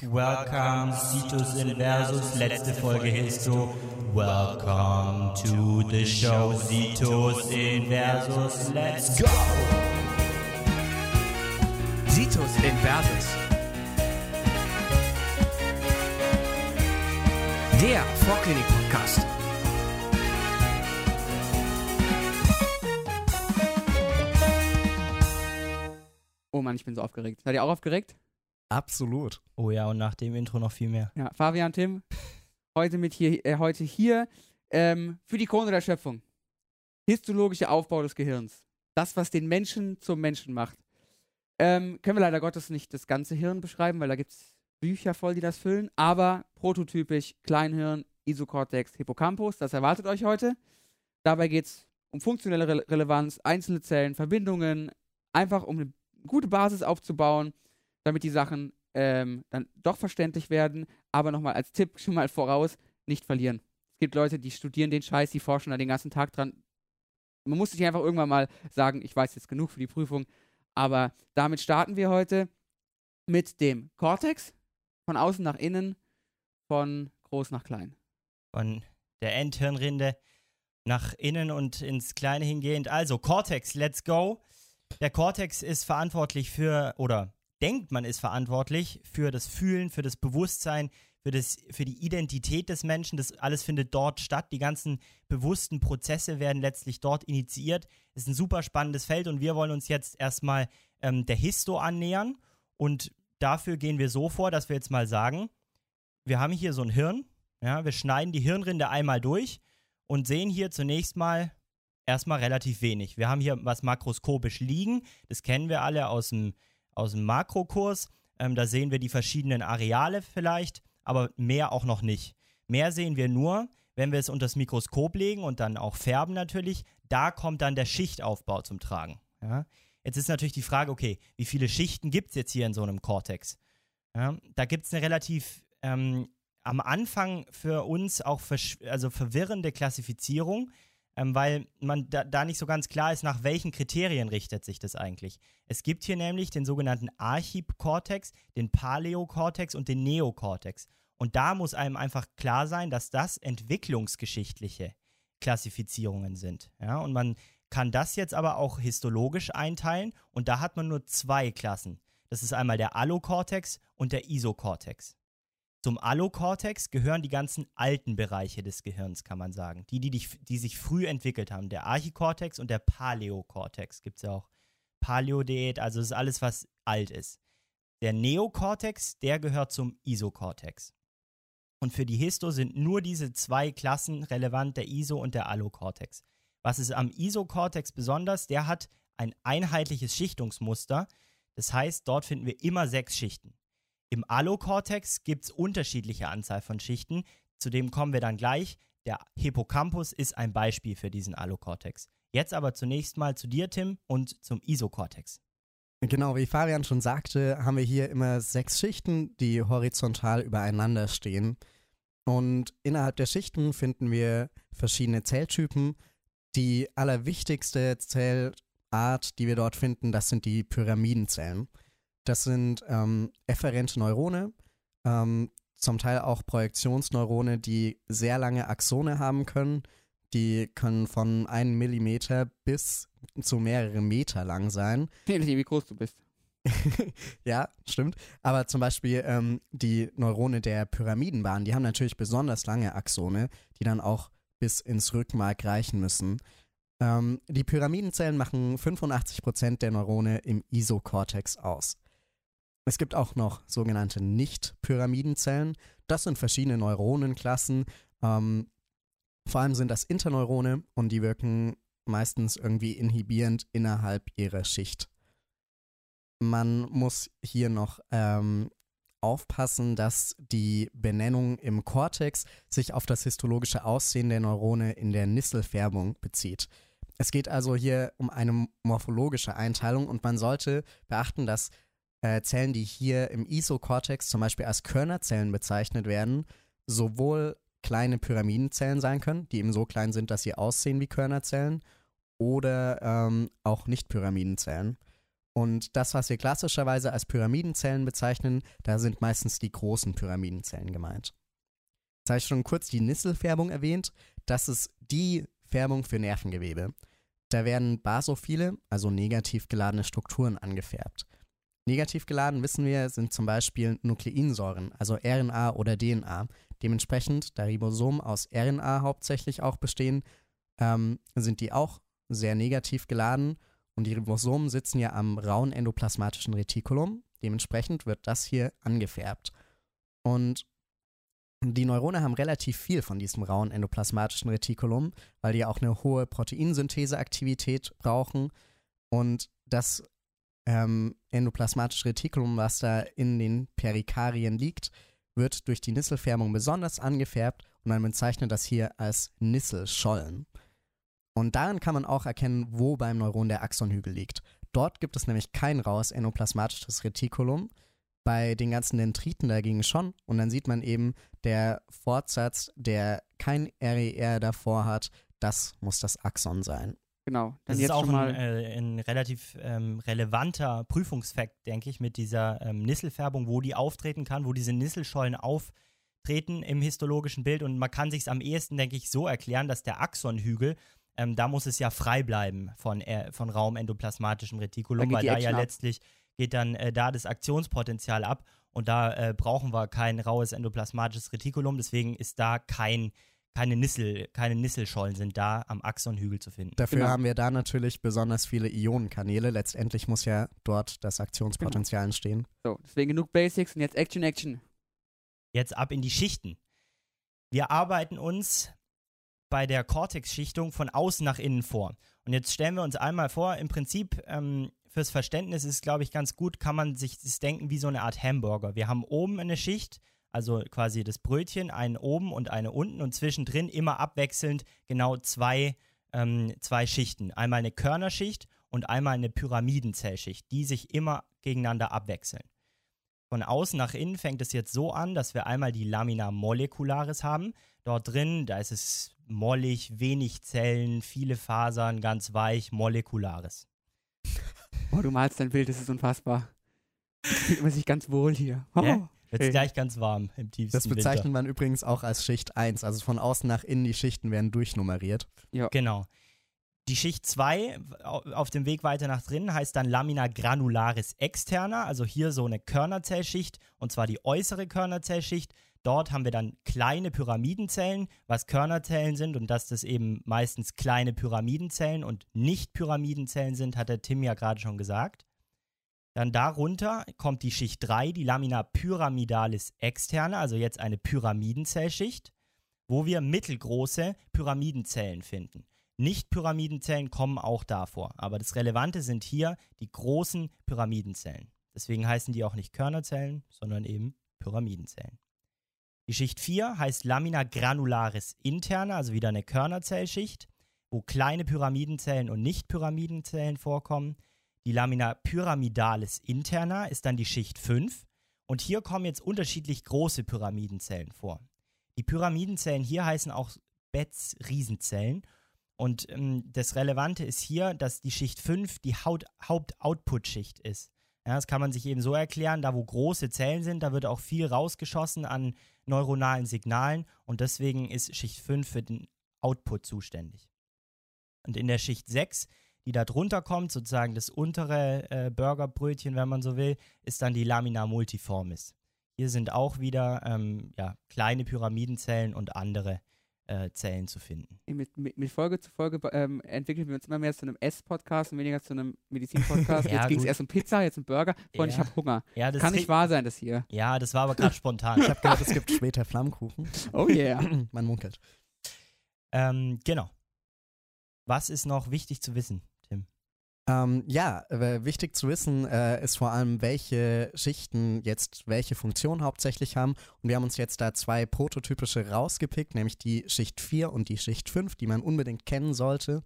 Welcome, Citus Inversus, letzte Folge Histo. Welcome to the show, Citus Inversus, let's go! Situs Inversus. Der Vorklinik-Podcast. Oh Mann, ich bin so aufgeregt. Seid ihr auch aufgeregt? Absolut. Oh ja, und nach dem Intro noch viel mehr. Ja, Fabian, Tim, heute mit hier, äh, heute hier ähm, für die Krone der Schöpfung. Histologischer Aufbau des Gehirns. Das, was den Menschen zum Menschen macht. Ähm, können wir leider Gottes nicht das ganze Hirn beschreiben, weil da gibt es Bücher voll, die das füllen. Aber prototypisch Kleinhirn, Isokortex, Hippocampus, das erwartet euch heute. Dabei geht es um funktionelle Re Relevanz, einzelne Zellen, Verbindungen, einfach um eine gute Basis aufzubauen, damit die Sachen ähm, dann doch verständlich werden. Aber nochmal als Tipp schon mal voraus, nicht verlieren. Es gibt Leute, die studieren den Scheiß, die forschen da den ganzen Tag dran. Man muss sich einfach irgendwann mal sagen, ich weiß jetzt genug für die Prüfung. Aber damit starten wir heute mit dem Cortex, von außen nach innen, von groß nach klein. Von der Endhirnrinde nach innen und ins Kleine hingehend. Also, Cortex, let's go. Der Cortex ist verantwortlich für, oder denkt man ist verantwortlich für das Fühlen, für das Bewusstsein, für, das, für die Identität des Menschen. Das alles findet dort statt. Die ganzen bewussten Prozesse werden letztlich dort initiiert. Es ist ein super spannendes Feld und wir wollen uns jetzt erstmal ähm, der Histo annähern. Und dafür gehen wir so vor, dass wir jetzt mal sagen, wir haben hier so ein Hirn. Ja, wir schneiden die Hirnrinde einmal durch und sehen hier zunächst mal erstmal relativ wenig. Wir haben hier was makroskopisch liegen. Das kennen wir alle aus dem, aus dem Makrokurs. Ähm, da sehen wir die verschiedenen Areale vielleicht, aber mehr auch noch nicht. Mehr sehen wir nur, wenn wir es unter das Mikroskop legen und dann auch färben natürlich. Da kommt dann der Schichtaufbau zum Tragen. Ja? Jetzt ist natürlich die Frage, okay, wie viele Schichten gibt es jetzt hier in so einem Cortex? Ja? Da gibt es eine relativ ähm, am Anfang für uns auch also verwirrende Klassifizierung, ähm, weil man da, da, nicht so ganz klar ist, nach welchen Kriterien richtet sich das eigentlich. Es gibt hier nämlich den sogenannten Archipkortex, den Paläokortex und den Neokortex. Und da muss einem einfach klar sein, dass das entwicklungsgeschichtliche Klassifizierungen sind. Ja? Und man kann das jetzt aber auch histologisch einteilen und da hat man nur zwei Klassen. Das ist einmal der Allokortex und der Isokortex. Zum Allokortex gehören die ganzen alten Bereiche des Gehirns, kann man sagen. Die, die, die, die sich früh entwickelt haben. Der Archikortex und der Paläokortex. Gibt es ja auch Paläodiät, also das ist alles, was alt ist. Der Neokortex, der gehört zum Isokortex. Und für die Histo sind nur diese zwei Klassen relevant, der Iso- und der Allokortex. Was ist am Isokortex besonders? Der hat ein einheitliches Schichtungsmuster. Das heißt, dort finden wir immer sechs Schichten. Im Allokortex gibt es unterschiedliche Anzahl von Schichten. Zu dem kommen wir dann gleich. Der Hippocampus ist ein Beispiel für diesen Allokortex. Jetzt aber zunächst mal zu dir, Tim, und zum Isokortex. Genau, wie Fabian schon sagte, haben wir hier immer sechs Schichten, die horizontal übereinander stehen. Und innerhalb der Schichten finden wir verschiedene Zelltypen. Die allerwichtigste Zellart, die wir dort finden, das sind die Pyramidenzellen. Das sind ähm, efferente Neurone, ähm, zum Teil auch Projektionsneurone, die sehr lange Axone haben können. Die können von einem Millimeter bis zu mehrere Meter lang sein. Nachdem, wie groß du bist. ja, stimmt. Aber zum Beispiel ähm, die Neurone der Pyramidenbahn, die haben natürlich besonders lange Axone, die dann auch bis ins Rückenmark reichen müssen. Ähm, die Pyramidenzellen machen 85% der Neurone im Isokortex aus. Es gibt auch noch sogenannte Nicht-Pyramidenzellen. Das sind verschiedene Neuronenklassen. Ähm, vor allem sind das Interneurone und die wirken meistens irgendwie inhibierend innerhalb ihrer Schicht. Man muss hier noch ähm, aufpassen, dass die Benennung im Kortex sich auf das histologische Aussehen der Neurone in der Nisselfärbung bezieht. Es geht also hier um eine morphologische Einteilung und man sollte beachten, dass äh, Zellen, die hier im Isokortex zum Beispiel als Körnerzellen bezeichnet werden, sowohl kleine Pyramidenzellen sein können, die eben so klein sind, dass sie aussehen wie Körnerzellen, oder ähm, auch Nicht-Pyramidenzellen. Und das, was wir klassischerweise als Pyramidenzellen bezeichnen, da sind meistens die großen Pyramidenzellen gemeint. Jetzt habe ich schon kurz die Nisselfärbung erwähnt. Das ist die Färbung für Nervengewebe. Da werden basophile, also negativ geladene Strukturen angefärbt. Negativ geladen, wissen wir, sind zum Beispiel Nukleinsäuren, also RNA oder DNA. Dementsprechend, da Ribosomen aus RNA hauptsächlich auch bestehen, ähm, sind die auch sehr negativ geladen und die Ribosomen sitzen ja am rauen endoplasmatischen Retikulum. Dementsprechend wird das hier angefärbt. Und die Neurone haben relativ viel von diesem rauen endoplasmatischen Retikulum, weil die auch eine hohe Proteinsyntheseaktivität brauchen. Und das ähm, endoplasmatische Retikulum, was da in den Perikarien liegt, wird durch die Nisselfärbung besonders angefärbt und man bezeichnet das hier als Nisselschollen. Und daran kann man auch erkennen, wo beim Neuron der Axonhügel liegt. Dort gibt es nämlich kein raues endoplasmatisches Retikulum, bei den ganzen Dendriten dagegen schon. Und dann sieht man eben, der Fortsatz, der kein RER davor hat, das muss das Axon sein. Genau. Dann Das ist auch ein, äh, ein relativ ähm, relevanter Prüfungsfakt, denke ich, mit dieser ähm, Nisselfärbung, wo die auftreten kann, wo diese Nisselschollen auftreten im histologischen Bild. Und man kann sich es am ehesten, denke ich, so erklären, dass der Axonhügel, ähm, da muss es ja frei bleiben von, äh, von raumendoplasmatischem Retikulum, weil da Action ja ab. letztlich geht dann äh, da das Aktionspotenzial ab. Und da äh, brauchen wir kein raues endoplasmatisches Retikulum, deswegen ist da kein, keine Nissel, keine Nisselschollen sind da am Axonhügel zu finden. Dafür Genau. haben wir da natürlich besonders viele Ionenkanäle. Letztendlich muss ja dort das Aktionspotenzial entstehen. So, deswegen genug Basics und jetzt Action, Action. jetzt ab in die Schichten. Wir arbeiten uns bei der Cortex-Schichtung von außen nach innen vor. Und jetzt stellen wir uns einmal vor, im Prinzip ähm, fürs Verständnis ist, glaube ich, ganz gut, kann man sich das denken wie so eine Art Hamburger. Wir haben oben eine Schicht, also quasi das Brötchen, einen oben und eine unten und zwischendrin immer abwechselnd genau zwei, ähm, zwei Schichten. Einmal eine Körnerschicht und einmal eine Pyramidenzellschicht, die sich immer gegeneinander abwechseln. Von außen nach innen fängt es jetzt so an, dass wir einmal die Lamina molecularis haben. Dort drin, da ist es mollig, wenig Zellen, viele Fasern, ganz weich, molekularis. Boah, du malst dein Bild, das ist unfassbar. Fühlt man sich ganz wohl hier. Oh. Ja? Wird Okay. gleich ganz warm im tiefsten Das bezeichnet man übrigens auch als Schicht 1. Also von außen nach innen, die Schichten werden durchnummeriert. Winter. Genau. Die Schicht 2 au- auf dem Weg weiter nach drinnen heißt dann Lamina granularis externa, also hier so eine Körnerzellschicht und zwar die äußere Körnerzellschicht. Dort haben wir dann kleine Pyramidenzellen, was Körnerzellen sind und dass das eben meistens kleine Pyramidenzellen und nicht Pyramidenzellen sind, hat der Tim ja gerade schon gesagt. Dann darunter kommt die Schicht 3, die Lamina pyramidalis externa, also jetzt eine Pyramidenzellschicht, wo wir mittelgroße Pyramidenzellen finden. Nicht-Pyramidenzellen kommen auch davor, aber das Relevante sind hier die großen Pyramidenzellen. Deswegen heißen die auch nicht Körnerzellen, sondern eben Pyramidenzellen. Die Schicht 4 heißt Lamina granularis interna, also wieder eine Körnerzellschicht, wo kleine Pyramidenzellen und Nicht-Pyramidenzellen vorkommen. Die Lamina pyramidalis interna ist dann die Schicht 5 und hier kommen jetzt unterschiedlich große Pyramidenzellen vor. Die Pyramidenzellen hier heißen auch Betz-Riesenzellen und ähm, das Relevante ist hier, dass die Schicht 5 die Haupt-Output-Schicht ist. Ja, das kann man sich eben so erklären, da wo große Zellen sind, da wird auch viel rausgeschossen an neuronalen Signalen und deswegen ist Schicht 5 für den Output zuständig. Und in der Schicht 6, die da drunter kommt, sozusagen das untere äh, Burgerbrötchen, wenn man so will, ist dann die Lamina multiformis. Hier sind auch wieder ähm, ja, kleine Pyramidenzellen und andere äh, Zellen zu finden. Mit, mit, mit Folge zu Folge ähm, entwickeln wir uns immer mehr zu einem Ess-Podcast und weniger zu einem Medizin-Podcast. Ja, jetzt ging es erst um Pizza, jetzt um Burger. Und ich Ja. habe Hunger. Ja, das Kann nicht wahr sein, das hier. Ja, das war aber gerade spontan. Ich habe gehört, es gibt später Flammkuchen. Oh yeah. Man munkelt. Ähm, genau. Was ist noch wichtig zu wissen? Ähm, ja, wichtig zu wissen äh, ist vor allem, welche Schichten jetzt welche Funktion hauptsächlich haben. Und wir haben uns jetzt da zwei prototypische rausgepickt, nämlich die Schicht 4 und die Schicht 5, die man unbedingt kennen sollte.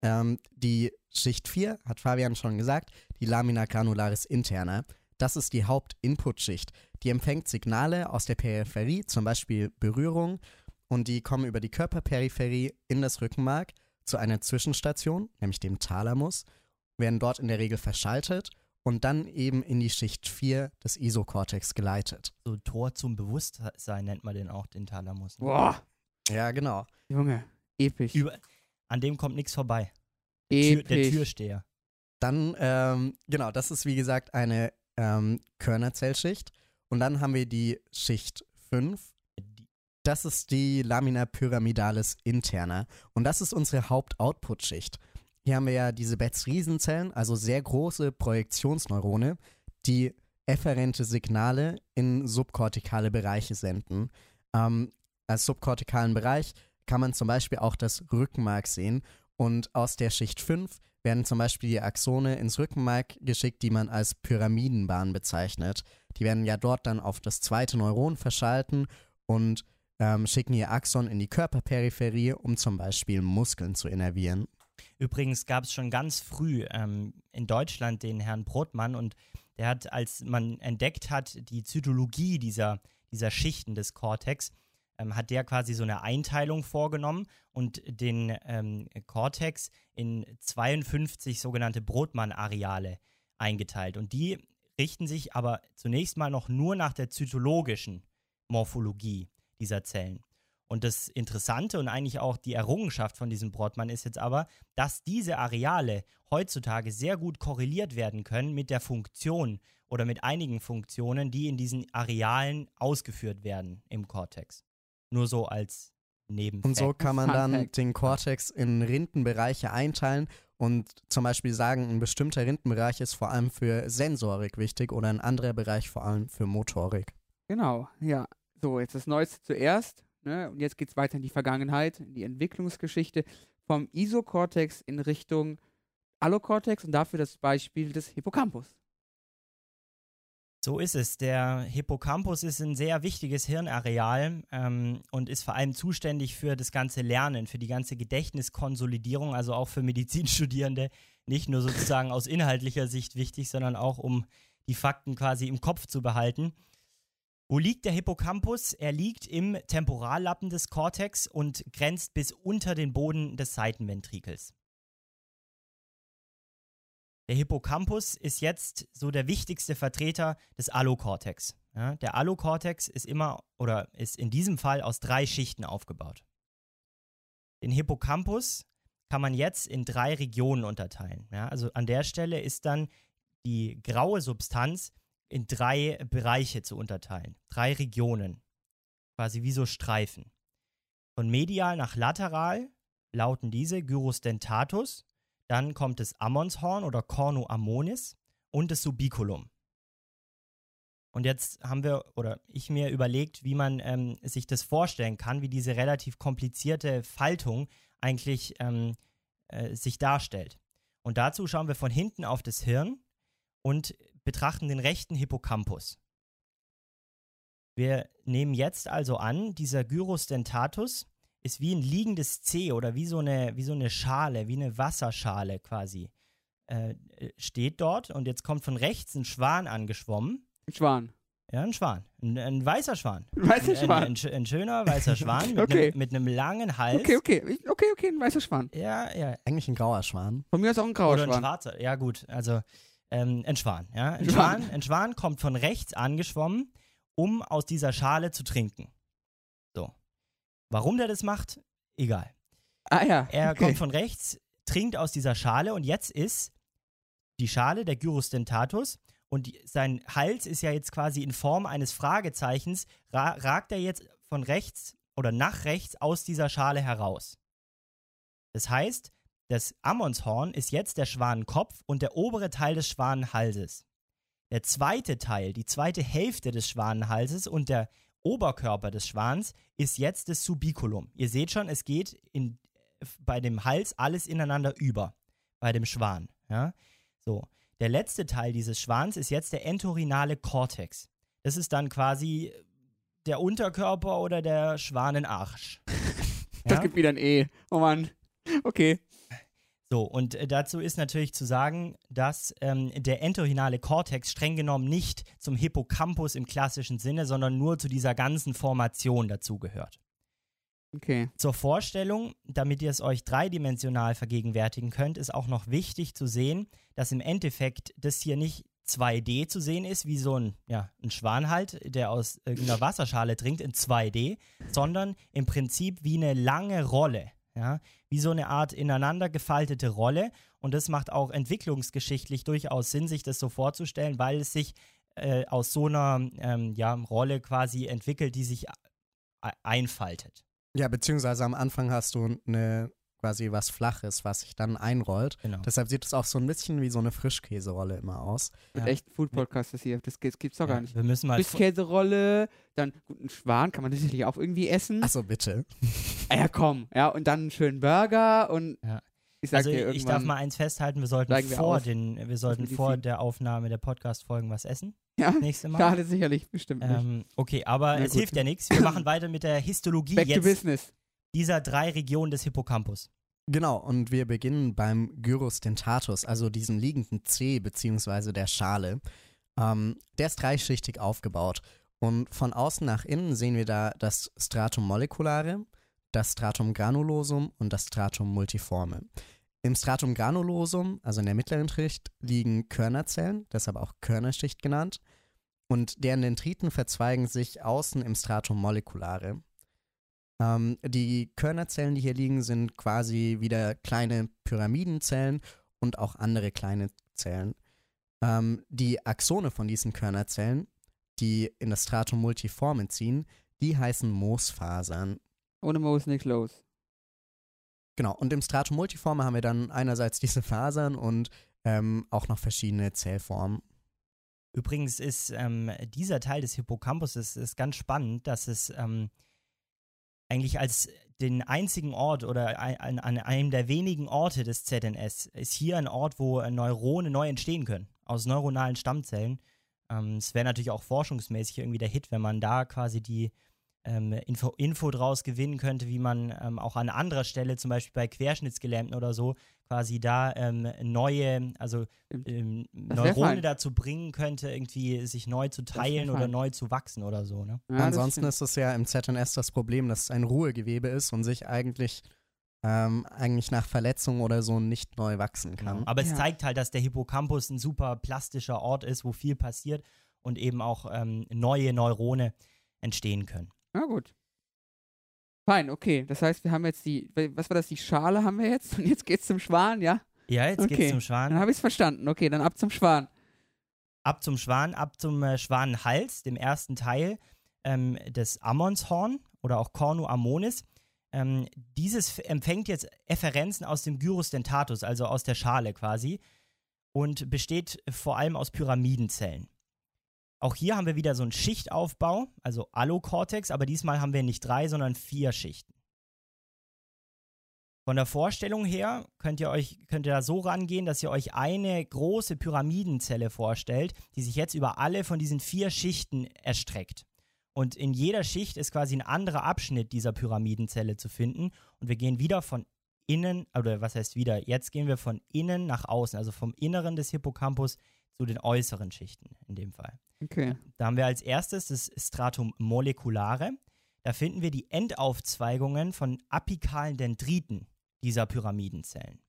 Ähm, die Schicht 4, hat Fabian schon gesagt, die Lamina granularis interna. Das ist die Haupt-Input-Schicht. Die empfängt Signale aus der Peripherie, zum Beispiel Berührung, und die kommen über die Körperperipherie in das Rückenmark zu einer Zwischenstation, nämlich dem Thalamus. Werden dort in der Regel verschaltet und dann eben in die Schicht 4 des Isokortex geleitet. So Tor zum Bewusstsein nennt man den auch, den Thalamus. Ne? Boah, Ja, genau. Junge, episch. Über, an dem kommt nichts vorbei. Tür, der episch. Türsteher. Dann, ähm, genau, das ist wie gesagt eine ähm, Körnerzellschicht. Und dann haben wir die Schicht 5. Die- Das ist die Lamina pyramidalis interna. Und das ist unsere Haupt-Output-Schicht. Hier haben wir ja diese Betz-Riesenzellen, also sehr große Projektionsneurone, die efferente Signale in subkortikale Bereiche senden. Ähm, als subkortikalen Bereich kann man zum Beispiel auch das Rückenmark sehen. Und aus der Schicht 5 werden zum Beispiel die Axone ins Rückenmark geschickt, die man als Pyramidenbahn bezeichnet. Die werden ja dort dann auf das zweite Neuron verschalten und ähm, schicken ihr Axon in die Körperperipherie, um zum Beispiel Muskeln zu innervieren. Übrigens gab es schon ganz früh ähm, in Deutschland den Herrn Brotmann und der hat, als man entdeckt hat, die Zytologie dieser, dieser Schichten des Cortex, ähm, hat der quasi so eine Einteilung vorgenommen und den ähm, Cortex in 52 sogenannte Brotmann-Areale eingeteilt. Und die richten sich aber zunächst mal noch nur nach der zytologischen Morphologie dieser Zellen. Und das Interessante und eigentlich auch die Errungenschaft von diesem Brotmann ist jetzt aber, dass diese Areale heutzutage sehr gut korreliert werden können mit der Funktion oder mit einigen Funktionen, die in diesen Arealen ausgeführt werden im Kortex. Nur so als Nebenfakt. Und so kann man dann den Cortex in Rindenbereiche einteilen und zum Beispiel sagen, ein bestimmter Rindenbereich ist vor allem für Sensorik wichtig oder ein anderer Bereich vor allem für Motorik. Genau, ja. So, jetzt das Neueste zuerst. Ne? Und jetzt geht es weiter in die Vergangenheit, in die Entwicklungsgeschichte vom Isokortex in Richtung Allokortex und dafür das Beispiel des Hippocampus. So ist es. Der Hippocampus ist ein sehr wichtiges Hirnareal ähm, und ist vor allem zuständig für das ganze Lernen, für die ganze Gedächtniskonsolidierung, also auch für Medizinstudierende. Nicht nur sozusagen aus inhaltlicher Sicht wichtig, sondern auch um die Fakten quasi im Kopf zu behalten. Wo liegt der Hippocampus? Er liegt im Temporallappen des Cortex und grenzt bis unter den Boden des Seitenventrikels. Der Hippocampus ist jetzt so der wichtigste Vertreter des Allokortex. Ja, der Allokortex ist immer oder ist in diesem Fall aus drei Schichten aufgebaut. Den Hippocampus kann man jetzt in drei Regionen unterteilen. Ja, also an der Stelle ist dann die graue Substanz in drei Bereiche zu unterteilen. Drei Regionen. Quasi wie so Streifen. Von medial nach lateral lauten diese Gyrus dentatus, dann kommt das Ammonshorn oder Cornu ammonis und das Subiculum. Und jetzt haben wir, oder ich mir überlegt, wie man ähm, sich das vorstellen kann, wie diese relativ komplizierte Faltung eigentlich ähm, äh, sich darstellt. Und dazu schauen wir von hinten auf das Hirn und betrachten den rechten Hippocampus. Wir nehmen jetzt also an, dieser Gyrus dentatus ist wie ein liegendes C oder wie so eine, wie so eine Schale, wie eine Wasserschale quasi. Äh, steht dort und jetzt kommt von rechts ein Schwan angeschwommen. Ein Schwan. Ja, ein Schwan. Ein, ein weißer Schwan. Ein weißer Ein, Schwan. ein, ein, ein schöner weißer Schwan mit, Okay. einem, mit einem langen Hals. Okay, okay. Okay, okay, ein weißer Schwan. Ja, ja. Eigentlich ein grauer Schwan. Von mir ist auch ein grauer Oder ein Schwan. schwarzer. Ja, gut. Also ähm, ein Schwan. Ja? Ein, Ein Schwan. Schwan. ein Schwan kommt von rechts angeschwommen, um aus dieser Schale zu trinken. So. Warum der das macht, egal. Ah ja. Er okay. kommt von rechts, trinkt aus dieser Schale und jetzt ist die Schale der Gyrus dentatus und die, sein Hals ist ja jetzt quasi in Form eines Fragezeichens, ra ragt er jetzt von rechts oder nach rechts aus dieser Schale heraus. Das heißt, das Ammonshorn ist jetzt der Schwanenkopf und der obere Teil des Schwanenhalses. Der zweite Teil, die zweite Hälfte des Schwanenhalses und der Oberkörper des Schwans ist jetzt das Subiculum. Ihr seht schon, es geht in, bei dem Hals alles ineinander über, bei dem Schwan. Ja? So, der letzte Teil dieses Schwans ist jetzt der entorhinale Kortex. Das ist dann quasi der Unterkörper oder der Schwanenarsch. Das Ja? gibt wieder ein E. Oh Mann. Okay. So, und äh, dazu ist natürlich zu sagen, dass ähm, der entorhinale Kortex streng genommen nicht zum Hippocampus im klassischen Sinne, sondern nur zu dieser ganzen Formation dazugehört. Okay. Zur Vorstellung, damit ihr es euch dreidimensional vergegenwärtigen könnt, ist auch noch wichtig zu sehen, dass im Endeffekt das hier nicht 2D zu sehen ist, wie so ein, ja, ein Schwan halt, der aus irgendeiner Wasserschale trinkt, in 2D, sondern im Prinzip wie eine lange Rolle. Ja, wie so eine Art ineinander gefaltete Rolle. Und das macht auch entwicklungsgeschichtlich durchaus Sinn, sich das so vorzustellen, weil es sich äh, aus so einer ähm, ja, Rolle quasi entwickelt, die sich e- einfaltet. Ja, beziehungsweise am Anfang hast du eine quasi was Flaches, was sich dann einrollt. Genau. Deshalb sieht es auch so ein bisschen wie so eine Frischkäserolle immer aus. Mit Ja. echten Food-Podcast ist hier. Das, gibt's doch gar Ja, nicht. wir müssen mal. Frischkäserolle, dann gut, einen Schwan kann man sicherlich auch irgendwie essen. Achso, bitte. Ah, ja, komm. Ja, und dann einen schönen Burger und Ja. ich sag Also dir ich darf mal eins festhalten, wir sollten wir vor aus. den, wir sollten vor der Aufnahme der Podcast-Folgen was essen. Ja, Nächste Mal. schade sicherlich, bestimmt nicht. Ähm, okay, aber Na es gut. hilft ja nichts. Wir machen weiter mit der Histologie Back to jetzt business. Dieser drei Regionen des Hippocampus. Genau, und wir beginnen beim Gyrus dentatus, also diesem liegenden C beziehungsweise der Schale. Ähm, der ist dreischichtig aufgebaut. Und von außen nach innen sehen wir da das Stratum moleculare, das Stratum granulosum und das Stratum multiforme. Im Stratum granulosum, also in der mittleren Schicht, liegen Körnerzellen, deshalb auch Körnerschicht genannt. Und deren Dendriten verzweigen sich außen im Stratum moleculare. Ähm, die Körnerzellen, die hier liegen, sind quasi wieder kleine Pyramidenzellen und auch andere kleine Zellen. Ähm, die Axone von diesen Körnerzellen, die in das Stratum multiforme ziehen, die heißen Moosfasern. Ohne Mo ist nichts los. Genau, und im Stratum multiforme haben wir dann einerseits diese Fasern und ähm, auch noch verschiedene Zellformen. Übrigens ist ähm, dieser Teil des Hippocampus ist, ist ganz spannend, dass es ähm, eigentlich als den einzigen Ort oder an, an einem der wenigen Orte des ZNS ist hier ein Ort, wo Neurone neu entstehen können, aus neuronalen Stammzellen. Ähm, es wäre natürlich auch forschungsmäßig irgendwie der Hit, wenn man da quasi die ähm, Info, Info draus gewinnen könnte, wie man ähm, auch an anderer Stelle, zum Beispiel bei Querschnittsgelähmten oder so, quasi da ähm, neue, also ähm, Neurone dazu bringen könnte, irgendwie sich neu zu teilen oder neu zu wachsen oder so, ne? Ja, Ansonsten ist es ja im ZNS das Problem, dass es ein Ruhegewebe ist und sich eigentlich, ähm, eigentlich nach Verletzung oder so nicht neu wachsen kann. Genau. Aber es Ja. zeigt halt, dass der Hippocampus ein super plastischer Ort ist, wo viel passiert und eben auch ähm, neue Neurone entstehen können. Na gut. Fein, okay. Das heißt, wir haben jetzt die, was war das, die Schale haben wir jetzt und jetzt geht's zum Schwan, ja? Ja, jetzt Okay. geht's zum Dann Schwan. habe ich es verstanden. Okay, dann ab zum Schwan. Ab zum Schwan, ab zum äh, Schwanenhals, dem ersten Teil ähm, des Ammonshorn oder auch Cornu ammonis. Ähm, dieses empfängt jetzt Efferenzen aus dem Gyrus dentatus, also aus der Schale quasi, und besteht vor allem aus Pyramidenzellen. Auch hier haben wir wieder so einen Schichtaufbau, also Allokortex, aber diesmal haben wir nicht drei, sondern vier Schichten. Von der Vorstellung her könnt ihr euch könnt ihr da so rangehen, dass ihr euch eine große Pyramidenzelle vorstellt, die sich jetzt über alle von diesen vier Schichten erstreckt. Und in jeder Schicht ist quasi ein anderer Abschnitt dieser Pyramidenzelle zu finden. Und wir gehen wieder von innen, oder was heißt wieder? Jetzt gehen wir von innen nach außen, also vom Inneren des Hippocampus zu den äußeren Schichten in dem Fall. Okay. Da haben wir als erstes das Stratum moleculare. Da finden wir die Endaufzweigungen von apikalen Dendriten dieser Pyramidenzellen.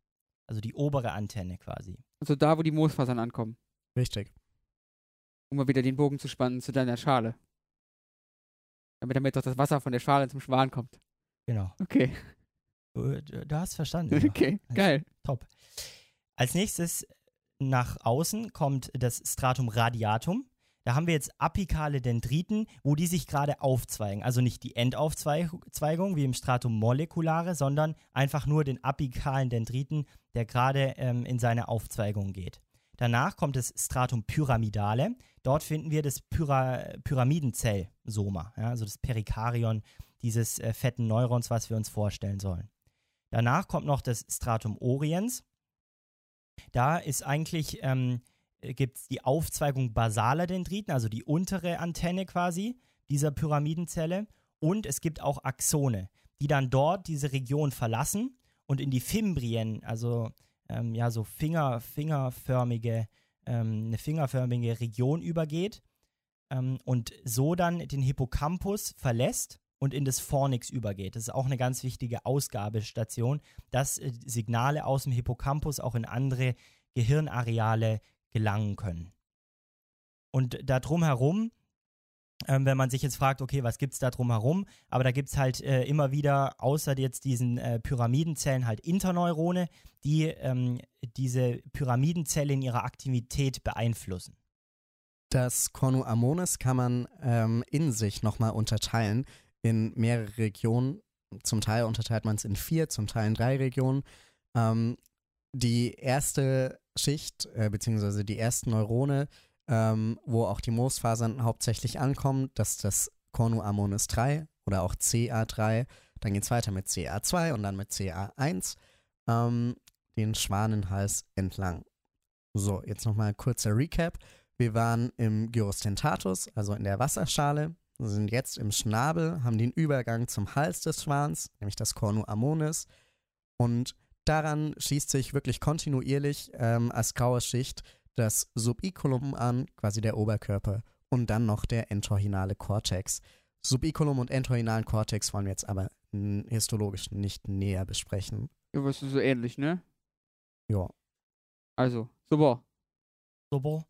Also die obere Antenne quasi. Also da, wo die Moosfasern ankommen. Richtig. Um mal wieder den Bogen zu spannen zu deiner Schale. Damit damit doch das Wasser von der Schale zum Schwan kommt. Genau. Okay. Du, du du hast verstanden. ja. Okay, geil. Top. Als nächstes nach außen kommt das Stratum radiatum. Da haben wir jetzt apikale Dendriten, wo die sich gerade aufzweigen. Also nicht die Endaufzweigung wie im Stratum moleculare, sondern einfach nur den apikalen Dendriten, der gerade ähm, in seine Aufzweigung geht. Danach kommt das Stratum pyramidale. Dort finden wir das Pyra Pyramidenzellsoma, ja, also das Perikarion dieses äh, fetten Neurons, was wir uns vorstellen sollen. Danach kommt noch das Stratum oriens. Da ist eigentlich, ähm, gibt es die Aufzweigung basaler Dendriten, also die untere Antenne quasi dieser Pyramidenzelle. Und es gibt auch Axone, die dann dort diese Region verlassen und in die Fimbrien, also ähm, ja, so Finger, fingerförmige, ähm, eine fingerförmige Region übergeht ähm, und so dann den Hippocampus verlässt und in das Fornix übergeht. Das ist auch eine ganz wichtige Ausgabestation, dass äh, Signale aus dem Hippocampus auch in andere Gehirnareale gelangen können. Und da drumherum, ähm, wenn man sich jetzt fragt, okay, was gibt es da drumherum, aber da gibt es halt äh, immer wieder, außer jetzt diesen äh, Pyramidenzellen, halt Interneurone, die ähm, diese Pyramidenzelle in ihrer Aktivität beeinflussen. Das Cornu Ammonis kann man ähm, in sich nochmal unterteilen in mehrere Regionen. Zum Teil unterteilt man es in vier, zum Teil in drei Regionen. Ähm, die erste Schicht, äh, beziehungsweise die ersten Neurone, ähm, wo auch die Moosfasern hauptsächlich ankommen, das ist das Cornu Ammonis 3 oder auch CA3. Dann geht es weiter mit CA2 und dann mit CA1, ähm, den Schwanenhals entlang. So, jetzt nochmal kurzer Recap. Wir waren im Gyrus dentatus, also in der Wasserschale, sind jetzt im Schnabel, haben den Übergang zum Hals des Schwans, nämlich das Cornu ammonis. Und daran schließt sich wirklich kontinuierlich ähm, als graue Schicht das Subiculum an, quasi der Oberkörper, und dann noch der entorhinale Cortex. Subiculum und entorhinalen Cortex wollen wir jetzt aber histologisch nicht näher besprechen. Ja, was ist so ähnlich, ne? Ja. Also, super. Super.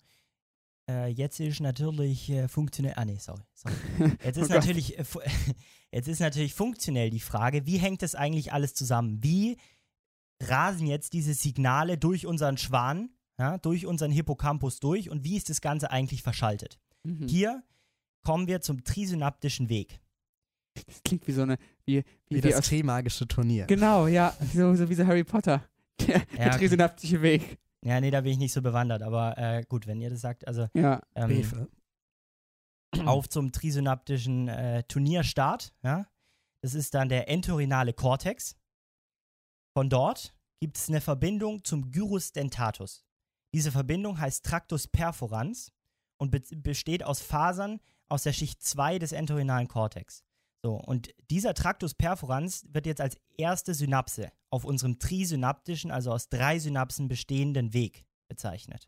Äh, jetzt ist natürlich äh, funktionell. Ah, nee, sorry. sorry. Jetzt ist, Oh natürlich, äh, jetzt ist natürlich funktionell die Frage, wie hängt das eigentlich alles zusammen? Wie rasen jetzt diese Signale durch unseren Schwan, ja, durch unseren Hippocampus durch und wie ist das Ganze eigentlich verschaltet? Mhm. Hier kommen wir zum trisynaptischen Weg. Das klingt wie so eine, wie, wie, Wie das Trimagische Turnier. Genau, ja, so, so wie so Harry Potter. Der, Ja, der okay. trisynaptische Weg. Ja, nee, da bin ich nicht so bewandert, aber äh, gut, wenn ihr das sagt, also Ja. ähm, auf zum trisynaptischen äh, Turnierstart. Ja? Das ist dann der entorhinale Cortex. Von dort gibt es eine Verbindung zum Gyrus dentatus. Diese Verbindung heißt Tractus perforans und be besteht aus Fasern aus der Schicht 2 des entorhinalen Cortex. So, und dieser Tractus perforans wird jetzt als erste Synapse auf unserem trisynaptischen, also aus drei Synapsen bestehenden Weg bezeichnet.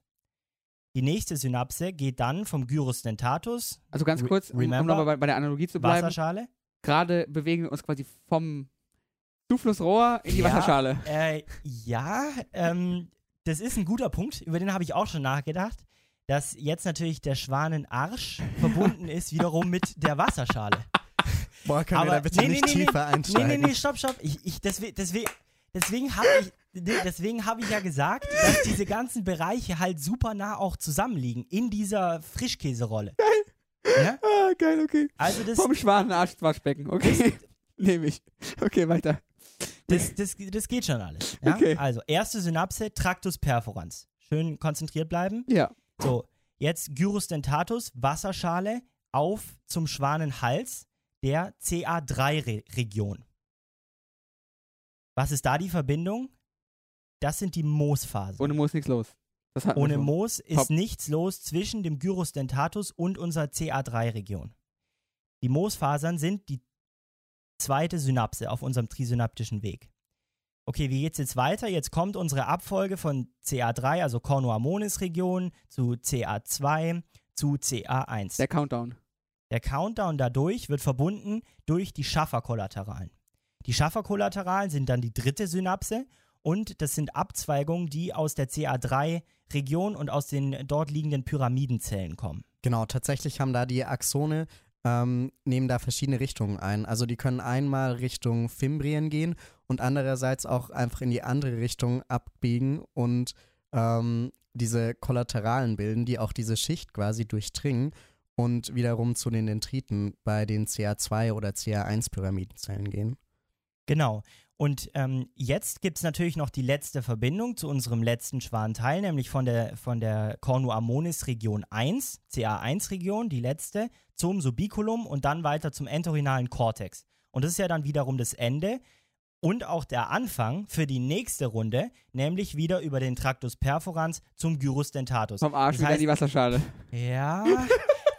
Die nächste Synapse geht dann vom Gyrus dentatus, Also ganz Re- kurz, um, um remember? nochmal bei, bei der Analogie zu bleiben. Wasserschale. Gerade bewegen wir uns quasi vom Zuflussrohr in die Ja. Wasserschale. Äh, ja, ähm, das ist ein guter Punkt, über den habe ich auch schon nachgedacht, dass jetzt natürlich der Schwanenarsch verbunden ist wiederum mit der Wasserschale. Boah, können wir Aber- da bitte nee, nee, nicht nee, tiefer Nee, einsteigen? nee, nee, stopp, stopp. Ich, ich, deswegen deswegen, deswegen habe ich, nee, deswegen hab ich ja gesagt, dass diese ganzen Bereiche halt super nah auch zusammenliegen in dieser Frischkäserolle. Ja? Ah, geil, okay. Also das, Vom Schwanenarsch Waschbecken, okay. Nehme ich. Okay, weiter. Das, das, das geht schon alles. Ja? Okay. Also, erste Synapse, Tractus perforans. Schön konzentriert bleiben. Ja. So, jetzt Gyrus dentatus, Wasserschale, auf zum Schwanenhals der CA3-Region. Was ist da die Verbindung? Das sind die Moosphasen. Ohne Moos nichts los. Ohne. Moos ist Top. nichts los zwischen dem Gyrus dentatus und unserer CA3-Region. Die Moosfasern sind die zweite Synapse auf unserem trisynaptischen Weg. Okay, wie geht's jetzt weiter? Jetzt kommt unsere Abfolge von CA3, also Cornu ammonis Region, zu CA2, zu CA1. Der Countdown. Der Countdown dadurch wird verbunden durch die Schafferkollateralen. Die Schafferkollateralen sind dann die dritte Synapse und das sind Abzweigungen, die aus der CA3-Region und aus den dort liegenden Pyramidenzellen kommen. Genau, tatsächlich haben da die Axone, ähm, nehmen da verschiedene Richtungen ein. Also die können einmal Richtung Fimbrien gehen und andererseits auch einfach in die andere Richtung abbiegen und ähm, diese Kollateralen bilden, die auch diese Schicht quasi durchdringen und wiederum zu den Dendriten bei den CA2 oder CA1-Pyramidenzellen gehen. Genau. Und ähm, jetzt gibt es natürlich noch die letzte Verbindung zu unserem letzten Schwanteil, nämlich von der, von der Cornu ammonis Region 1, CA1-Region, die letzte, zum Subiculum und dann weiter zum entorhinalen Cortex. Und das ist ja dann wiederum das Ende und auch der Anfang für die nächste Runde, nämlich wieder über den Tractus perforans zum Gyrus dentatus. Vom Arsch Das wieder in heißt- die Wasserschale. Ja.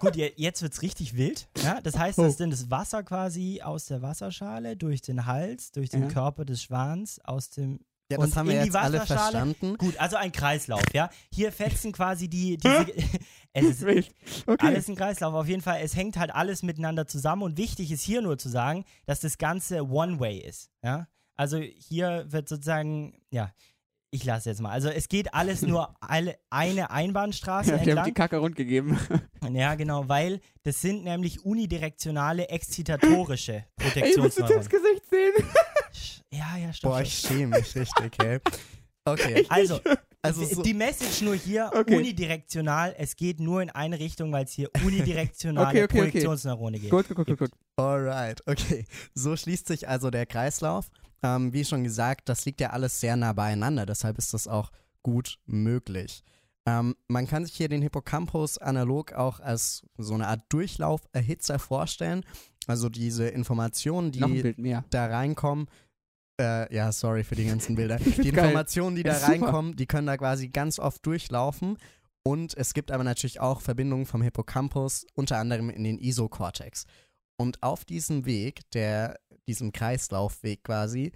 Gut, je- jetzt wird's richtig wild. Ja? Das heißt, Oh. das ist dann das Wasser quasi aus der Wasserschale durch den Hals, durch den Ja. Körper des Schwans, aus dem. Ja, das und haben wir in die jetzt alle Wasserschale. verstanden. Gut, also ein Kreislauf, ja. Hier fetzen quasi die, diese, es ist. Okay. alles ein Kreislauf. Auf jeden Fall, es hängt halt alles miteinander zusammen und wichtig ist hier nur zu sagen, dass das Ganze One-Way ist, ja. Also hier wird sozusagen, ja, ich lasse jetzt mal. Also es geht alles nur alle, eine Einbahnstraße Ja, die haben entlang. die Kacke rund gegeben. Ja, genau, weil das sind nämlich unidirektionale exzitatorische Ey, musst du Protektionsneuronen. Tims Gesicht sehen? Ja, ja, stopp. Boah, ich schäme mich richtig, ey. Okay, Also, also so, die Message nur hier Okay. unidirektional. Es geht nur in eine Richtung, weil es hier unidirektionale Okay, okay, okay. Projektionsneurone geht. Gut, gut, gut, gut, gut. alright, okay. So schließt sich also der Kreislauf. Ähm, wie schon gesagt, das liegt ja alles sehr nah beieinander, deshalb ist das auch gut möglich. Ähm, man kann sich hier den Hippocampus analog auch als so eine Art Durchlauferhitzer vorstellen. Also diese Informationen, die da reinkommen, äh, ja, sorry für die ganzen Bilder. Die. Informationen, die da reinkommen, die können da quasi ganz oft durchlaufen. Und es gibt aber natürlich auch Verbindungen vom Hippocampus, unter anderem in den Isocortex. Und auf diesem Weg, der, diesem Kreislaufweg quasi,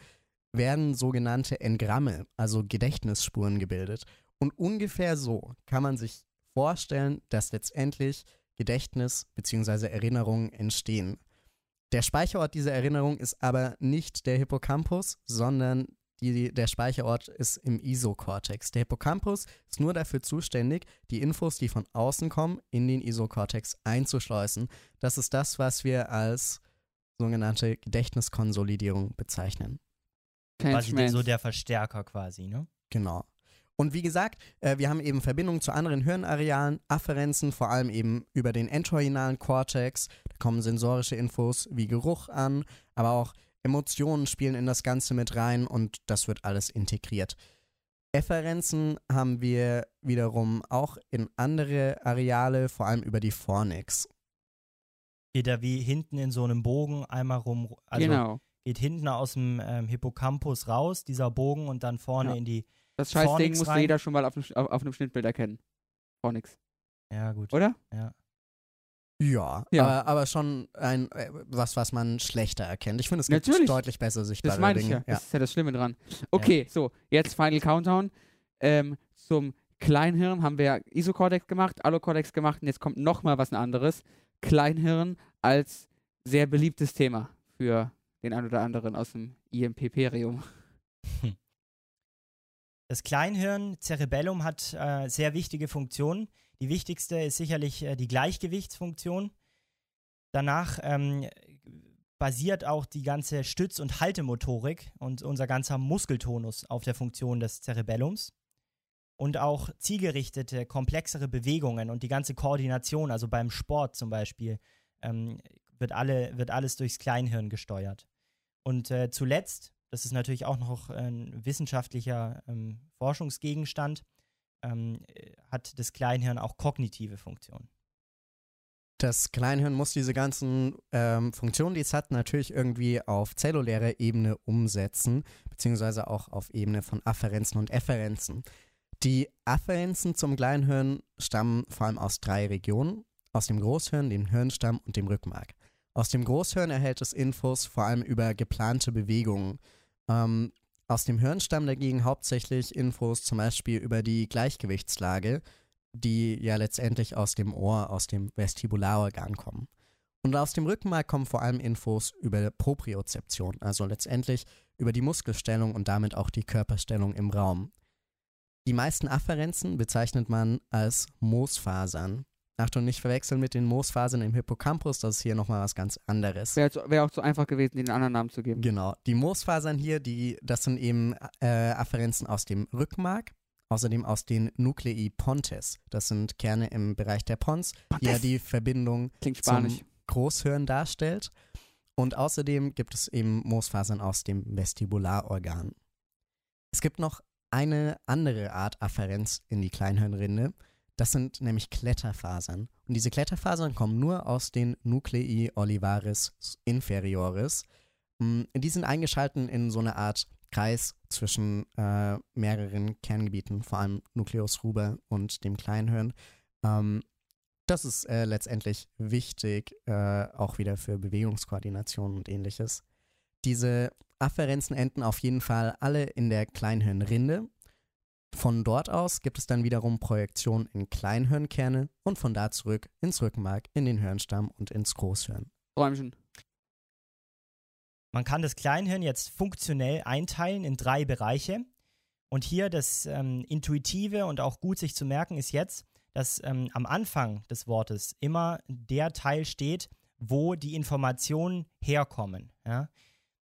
werden sogenannte Engramme, also Gedächtnisspuren gebildet. Und ungefähr so kann man sich vorstellen, dass letztendlich Gedächtnis bzw. Erinnerungen entstehen. Der Speicherort dieser Erinnerung ist aber nicht der Hippocampus, sondern die, der Speicherort ist im Isokortex. Der Hippocampus ist nur dafür zuständig, die Infos, die von außen kommen, in den Isokortex einzuschleusen. Das ist das, was wir als sogenannte Gedächtniskonsolidierung bezeichnen. Quasi der, so der Verstärker quasi, ne? Genau. Und wie gesagt, äh, wir haben eben Verbindungen zu anderen Hirnarealen, Afferenzen, vor allem eben über den entorhinalen Kortex. Da kommen sensorische Infos wie Geruch an, aber auch Emotionen spielen in das Ganze mit rein und das wird alles integriert. Efferenzen haben wir wiederum auch in andere Areale, vor allem über die Fornix. Geht er wie hinten in so einem Bogen einmal rum. Also genau. geht hinten aus dem ähm, Hippocampus raus, dieser Bogen, und dann vorne Ja. in die. Das Scheißding Fornix musste rein. jeder schon mal auf, auf, auf einem Schnittbild erkennen. Vor nix. Ja, gut. Oder? Ja. Ja, Ja. Aber, aber schon ein, äh, was, was man schlechter erkennt. Ich finde, es gibt Natürlich. deutlich besser sichtbare Das meine ich ja. Dinge. Das ist ja das Schlimme dran. Okay, so, jetzt Final Countdown. Ähm, zum Kleinhirn haben wir ja Isocortex gemacht, Allocortex gemacht und jetzt kommt nochmal was anderes. Kleinhirn als sehr beliebtes Thema für den einen oder anderen aus dem IMP-Perium. Das Kleinhirn, Cerebellum, hat äh, sehr wichtige Funktionen. Die wichtigste ist sicherlich äh, die Gleichgewichtsfunktion. Danach ähm, basiert auch die ganze Stütz- und Haltemotorik und unser ganzer Muskeltonus auf der Funktion des Cerebellums. Und auch zielgerichtete, komplexere Bewegungen und die ganze Koordination, also beim Sport zum Beispiel, ähm, wird, alle, wird alles durchs Kleinhirn gesteuert. Und äh, zuletzt, das ist natürlich auch noch ein wissenschaftlicher ähm, Forschungsgegenstand, ähm, äh, hat das Kleinhirn auch kognitive Funktionen. Das Kleinhirn muss diese ganzen ähm, Funktionen, die es hat, natürlich irgendwie auf zellulärer Ebene umsetzen, beziehungsweise auch auf Ebene von Afferenzen und Efferenzen. Die Afferenzen zum Kleinhirn stammen vor allem aus drei Regionen, aus dem Großhirn, dem Hirnstamm und dem Rückenmark. Aus dem Großhirn erhält es Infos vor allem über geplante Bewegungen. Ähm, aus dem Hirnstamm dagegen hauptsächlich Infos zum Beispiel über die Gleichgewichtslage, die ja letztendlich aus dem Ohr, aus dem Vestibularorgan kommen. Und aus dem Rückenmark kommen vor allem Infos über Propriozeption, also letztendlich über die Muskelstellung und damit auch die Körperstellung im Raum. Die meisten Afferenzen bezeichnet man als Moosfasern. Achtung, nicht verwechseln mit den Moosfasern im Hippocampus, das ist hier nochmal was ganz anderes. Wäre wär auch zu einfach gewesen, den anderen Namen zu geben. Genau. Die Moosfasern hier, die, das sind eben äh, Afferenzen aus dem Rückenmark, außerdem aus den Nuclei pontes. Das sind Kerne im Bereich der Pons, die ja die Verbindung zum Großhirn darstellt. Und außerdem gibt es eben Moosfasern aus dem Vestibularorgan. Es gibt noch eine andere Art Afferenz in die Kleinhirnrinde. Das sind nämlich Kletterfasern. Und diese Kletterfasern kommen nur aus den Nuclei olivaris inferioris. Mm, Die sind eingeschalten in so eine Art Kreis zwischen äh, mehreren Kerngebieten, vor allem Nucleus ruber und dem Kleinhirn. Ähm, das ist äh, letztendlich wichtig, äh, auch wieder für Bewegungskoordination und ähnliches. diese Afferenzen enden auf jeden Fall alle in der Kleinhirnrinde. Von dort aus gibt es dann wiederum Projektionen in Kleinhirnkerne und von da zurück ins Rückenmark, in den Hirnstamm und ins Großhirn. Räumchen. Man kann das Kleinhirn jetzt funktionell einteilen in drei Bereiche. Und hier das ähm, Intuitive und auch gut sich zu merken ist jetzt, dass ähm, am Anfang des Wortes immer der Teil steht, wo die Informationen herkommen. Ja?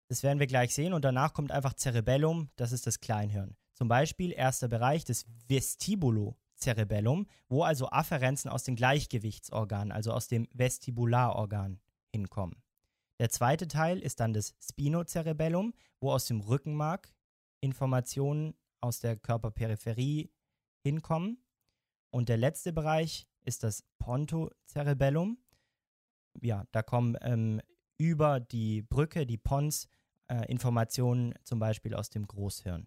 Das werden wir gleich sehen und danach kommt einfach Cerebellum, das ist das Kleinhirn. Zum Beispiel erster Bereich, das Vestibulocerebellum, wo also Afferenzen aus den Gleichgewichtsorganen, also aus dem Vestibularorgan hinkommen. Der zweite Teil ist dann das Spinocerebellum, wo aus dem Rückenmark Informationen aus der Körperperipherie hinkommen. Und der letzte Bereich ist das Pontocerebellum. Ja, da kommen ähm, über die Brücke, die Pons, äh, Informationen zum Beispiel aus dem Großhirn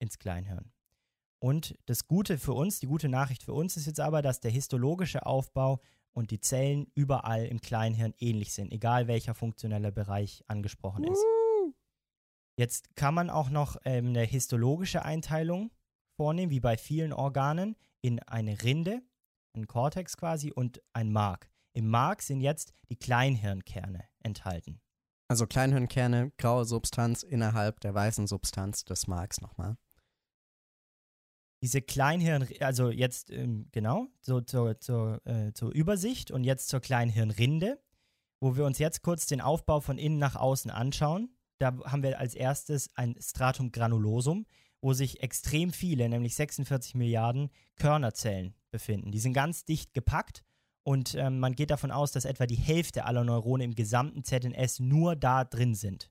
ins Kleinhirn. Und das Gute für uns, die gute Nachricht für uns ist jetzt aber, dass der histologische Aufbau und die Zellen überall im Kleinhirn ähnlich sind, egal welcher funktionelle Bereich angesprochen ist. Jetzt kann man auch noch ähm, eine histologische Einteilung vornehmen, wie bei vielen Organen, in eine Rinde, ein Kortex quasi und ein Mark. Im Mark sind jetzt die Kleinhirnkerne enthalten. Also Kleinhirnkerne, graue Substanz innerhalb der weißen Substanz des Marks nochmal. Diese Kleinhirn, also jetzt ähm, genau, so zur, zur, äh, zur Übersicht und jetzt zur Kleinhirnrinde, wo wir uns jetzt kurz den Aufbau von innen nach außen anschauen. Da haben wir als erstes ein Stratum granulosum, wo sich extrem viele, nämlich 46 Milliarden Körnerzellen befinden. Die sind ganz dicht gepackt und ähm, man geht davon aus, dass etwa die Hälfte aller Neurone im gesamten ZNS nur da drin sind.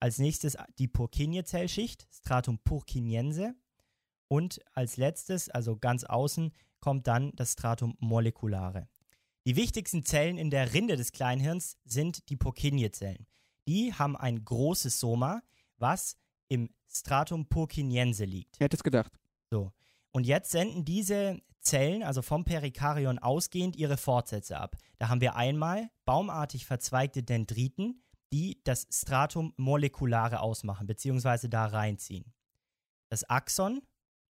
Als nächstes die Purkinje-Zellschicht, Stratum purkinjense. Und als letztes, also ganz außen, kommt dann das Stratum molekulare. Die wichtigsten Zellen in der Rinde des Kleinhirns sind die Purkinje-Zellen. Die haben ein großes Soma, was im Stratum purkinjense liegt. Hätte es gedacht? So. Und jetzt senden diese Zellen, also vom Perikarion ausgehend, ihre Fortsätze ab. Da haben wir einmal baumartig verzweigte Dendriten, die das Stratum molekulare ausmachen, beziehungsweise da reinziehen. Das Axon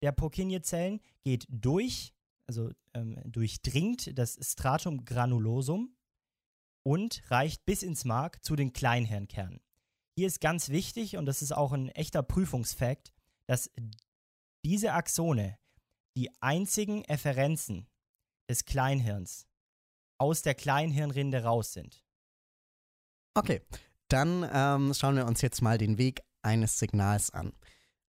der Purkinje-Zellen geht durch, also ähm, durchdringt das Stratum granulosum und reicht bis ins Mark zu den Kleinhirnkernen. Hier ist ganz wichtig, und das ist auch ein echter Prüfungsfakt, dass diese Axone die einzigen Efferenzen des Kleinhirns aus der Kleinhirnrinde raus sind. Okay, dann ähm, schauen wir uns jetzt mal den Weg eines Signals an.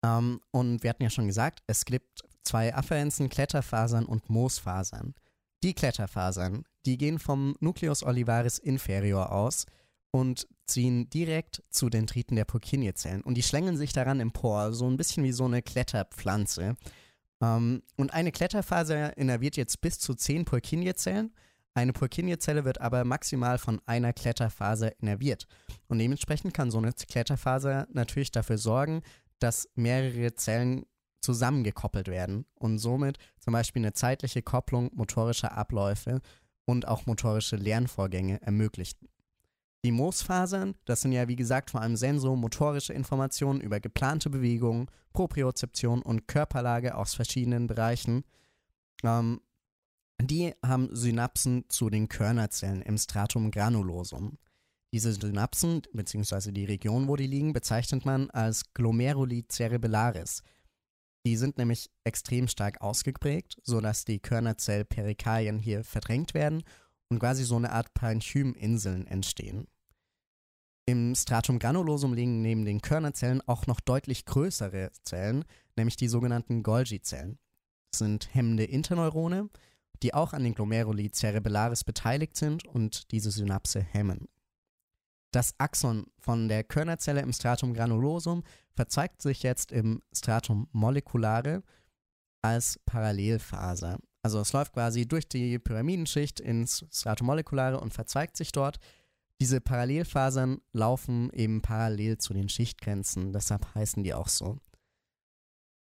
Ähm, und wir hatten ja schon gesagt, es gibt zwei Afferenzen, Kletterfasern und Moosfasern. Die Kletterfasern, die gehen vom Nucleus olivaris inferior aus und ziehen direkt zu Dendriten der Purkinje-Zellen. Und die schlängeln sich daran empor, so ein bisschen wie so eine Kletterpflanze. Ähm, und eine Kletterfaser innerviert jetzt bis zu 10 Purkinje-Zellen. Eine Purkinje-Zelle wird aber maximal von einer Kletterfaser innerviert. Und dementsprechend kann so eine Kletterfaser natürlich dafür sorgen, dass mehrere Zellen zusammengekoppelt werden und somit zum Beispiel eine zeitliche Kopplung motorischer Abläufe und auch motorische Lernvorgänge ermöglichen. Die Moosfasern, das sind ja wie gesagt vor allem sensomotorische Informationen über geplante Bewegungen, Propriozeption und Körperlage aus verschiedenen Bereichen. Ähm, die haben Synapsen zu den Körnerzellen im Stratum granulosum. Diese Synapsen, beziehungsweise die Region, wo die liegen, bezeichnet man als Glomeruli cerebellaris. Die sind nämlich extrem stark ausgeprägt, sodass die Körnerzellperikarien hier verdrängt werden und quasi so eine Art Parenchyminseln entstehen. Im Stratum granulosum liegen neben den Körnerzellen auch noch deutlich größere Zellen, nämlich die sogenannten Golgi-Zellen. Das sind hemmende Interneurone, die auch an den Glomeruli cerebellaris beteiligt sind und diese Synapse hemmen. Das Axon von der Körnerzelle im Stratum granulosum verzweigt sich jetzt im Stratum molekulare als Parallelfaser. Also es läuft quasi durch die Pyramidenschicht ins Stratum molekulare und verzweigt sich dort. Diese Parallelfasern laufen eben parallel zu den Schichtgrenzen, deshalb heißen die auch so.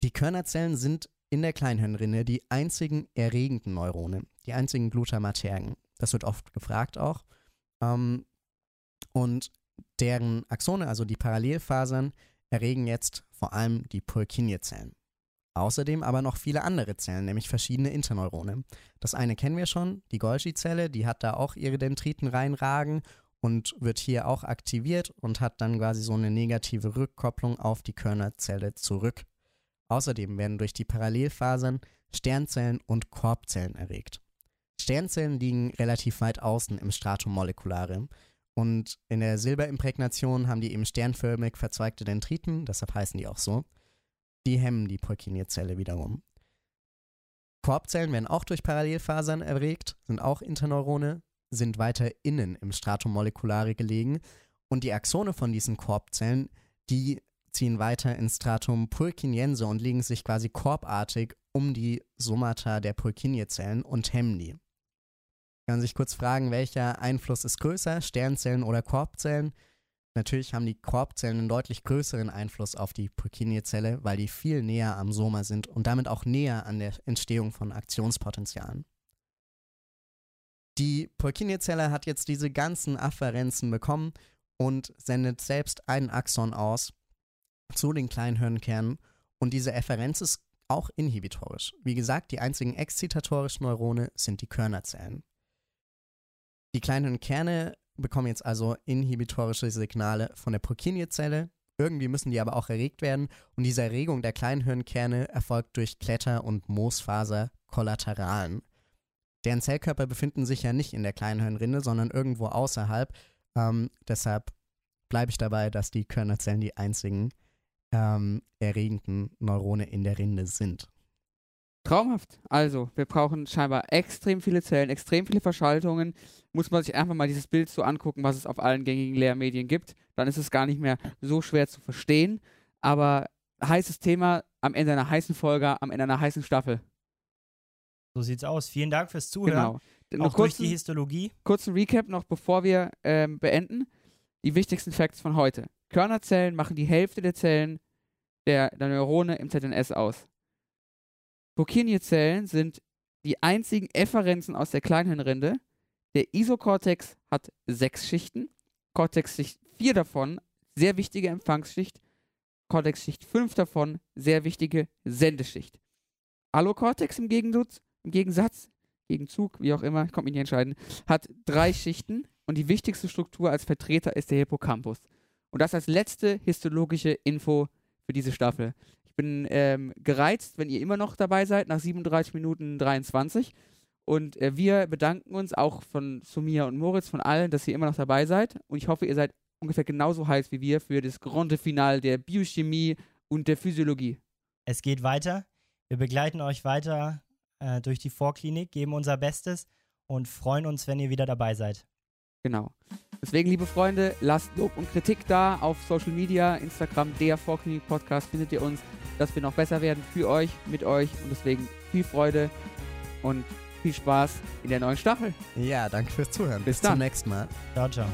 Die Körnerzellen sind in der Kleinhirnrinde die einzigen erregenden Neurone, die einzigen Glutamatergen. Das wird oft gefragt auch. Ähm, und deren Axone, also die Parallelfasern, erregen jetzt vor allem die Purkinje-Zellen. Außerdem aber noch viele andere Zellen, nämlich verschiedene Interneurone. Das eine kennen wir schon, die Golgi-Zelle, die hat da auch ihre Dendriten reinragen und wird hier auch aktiviert und hat dann quasi so eine negative Rückkopplung auf die Körnerzelle zurück. Außerdem werden durch die Parallelfasern Sternzellen und Korbzellen erregt. Sternzellen liegen relativ weit außen im Stratum moleculare und in der Silberimprägnation haben die eben sternförmig verzweigte Dendriten, deshalb heißen die auch so. Die hemmen die Purkinje-Zelle wiederum. Korbzellen werden auch durch Parallelfasern erregt, sind auch Interneurone, sind weiter innen im Stratum moleculare gelegen und die Axone von diesen Korbzellen, die ziehen weiter ins Stratum purkinjense und legen sich quasi korbartig um die Somata der Purkinje-Zellen und hemmen die. Kann sich kurz fragen, welcher Einfluss ist größer, Sternzellen oder Korbzellen? Natürlich haben die Korbzellen einen deutlich größeren Einfluss auf die Purkinje-Zelle, weil die viel näher am Soma sind und damit auch näher an der Entstehung von Aktionspotenzialen. Die Purkinje-Zelle hat jetzt diese ganzen Afferenzen bekommen und sendet selbst einen Axon aus zu den Kleinhirnkernen und diese Efferenz ist auch inhibitorisch. Wie gesagt, die einzigen exzitatorischen Neurone sind die Körnerzellen. Die kleinen Kerne bekommen jetzt also inhibitorische Signale von der Purkinje-Zelle. Irgendwie müssen die aber auch erregt werden und diese Erregung der Kleinhirnkerne erfolgt durch Kletter- und Moosfaser-Kollateralen. Deren Zellkörper befinden sich ja nicht in der Kleinhirnrinde, sondern irgendwo außerhalb. Ähm, deshalb bleibe ich dabei, dass die Körnerzellen die einzigen ähm, erregenden Neurone in der Rinde sind. Traumhaft. Also, wir brauchen scheinbar extrem viele Zellen, extrem viele Verschaltungen. Muss man sich einfach mal dieses Bild so angucken, was es auf allen gängigen Lehrmedien gibt. Dann ist es gar nicht mehr so schwer zu verstehen. Aber heißes Thema am Ende einer heißen Folge, am Ende einer heißen Staffel. So sieht's aus. Vielen Dank fürs Zuhören. Genau. Auch durch die Histologie. Kurzen Recap noch, bevor wir ähm, beenden. Die wichtigsten Facts von heute. Körnerzellen machen die Hälfte der Zellen der, der Neurone im ZNS aus. Purkinje-Zellen sind die einzigen Efferenzen aus der Kleinhirnrinde. Der Isokortex hat sechs Schichten. Cortex-Schicht vier davon, sehr wichtige Empfangsschicht. Cortex-Schicht fünf davon, sehr wichtige Sendeschicht. Allokortex im Gegensatz, im Gegensatz, Gegenzug, wie auch immer, ich konnte mich nicht entscheiden, hat drei Schichten und die wichtigste Struktur als Vertreter ist der Hippocampus. Und das als letzte histologische Info für diese Staffel. Ich bin ähm, gereizt, wenn ihr immer noch dabei seid, nach 37 Minuten 23. Und äh, wir bedanken uns auch von Sumia und Moritz, von allen, dass ihr immer noch dabei seid. Und ich hoffe, ihr seid ungefähr genauso heiß wie wir für das Grande Finale der Biochemie und der Physiologie. Es geht weiter. Wir begleiten euch weiter äh, durch die Vorklinik, geben unser Bestes und freuen uns, wenn ihr wieder dabei seid. Genau. Deswegen, liebe Freunde, lasst Lob und Kritik da auf Social Media, Instagram, der Vorklinik Podcast findet ihr uns, dass wir noch besser werden für euch, mit euch und deswegen viel Freude und viel Spaß in der neuen Staffel. Ja, danke fürs Zuhören. Bis Bis dann. zum nächsten Mal. Ciao, ciao.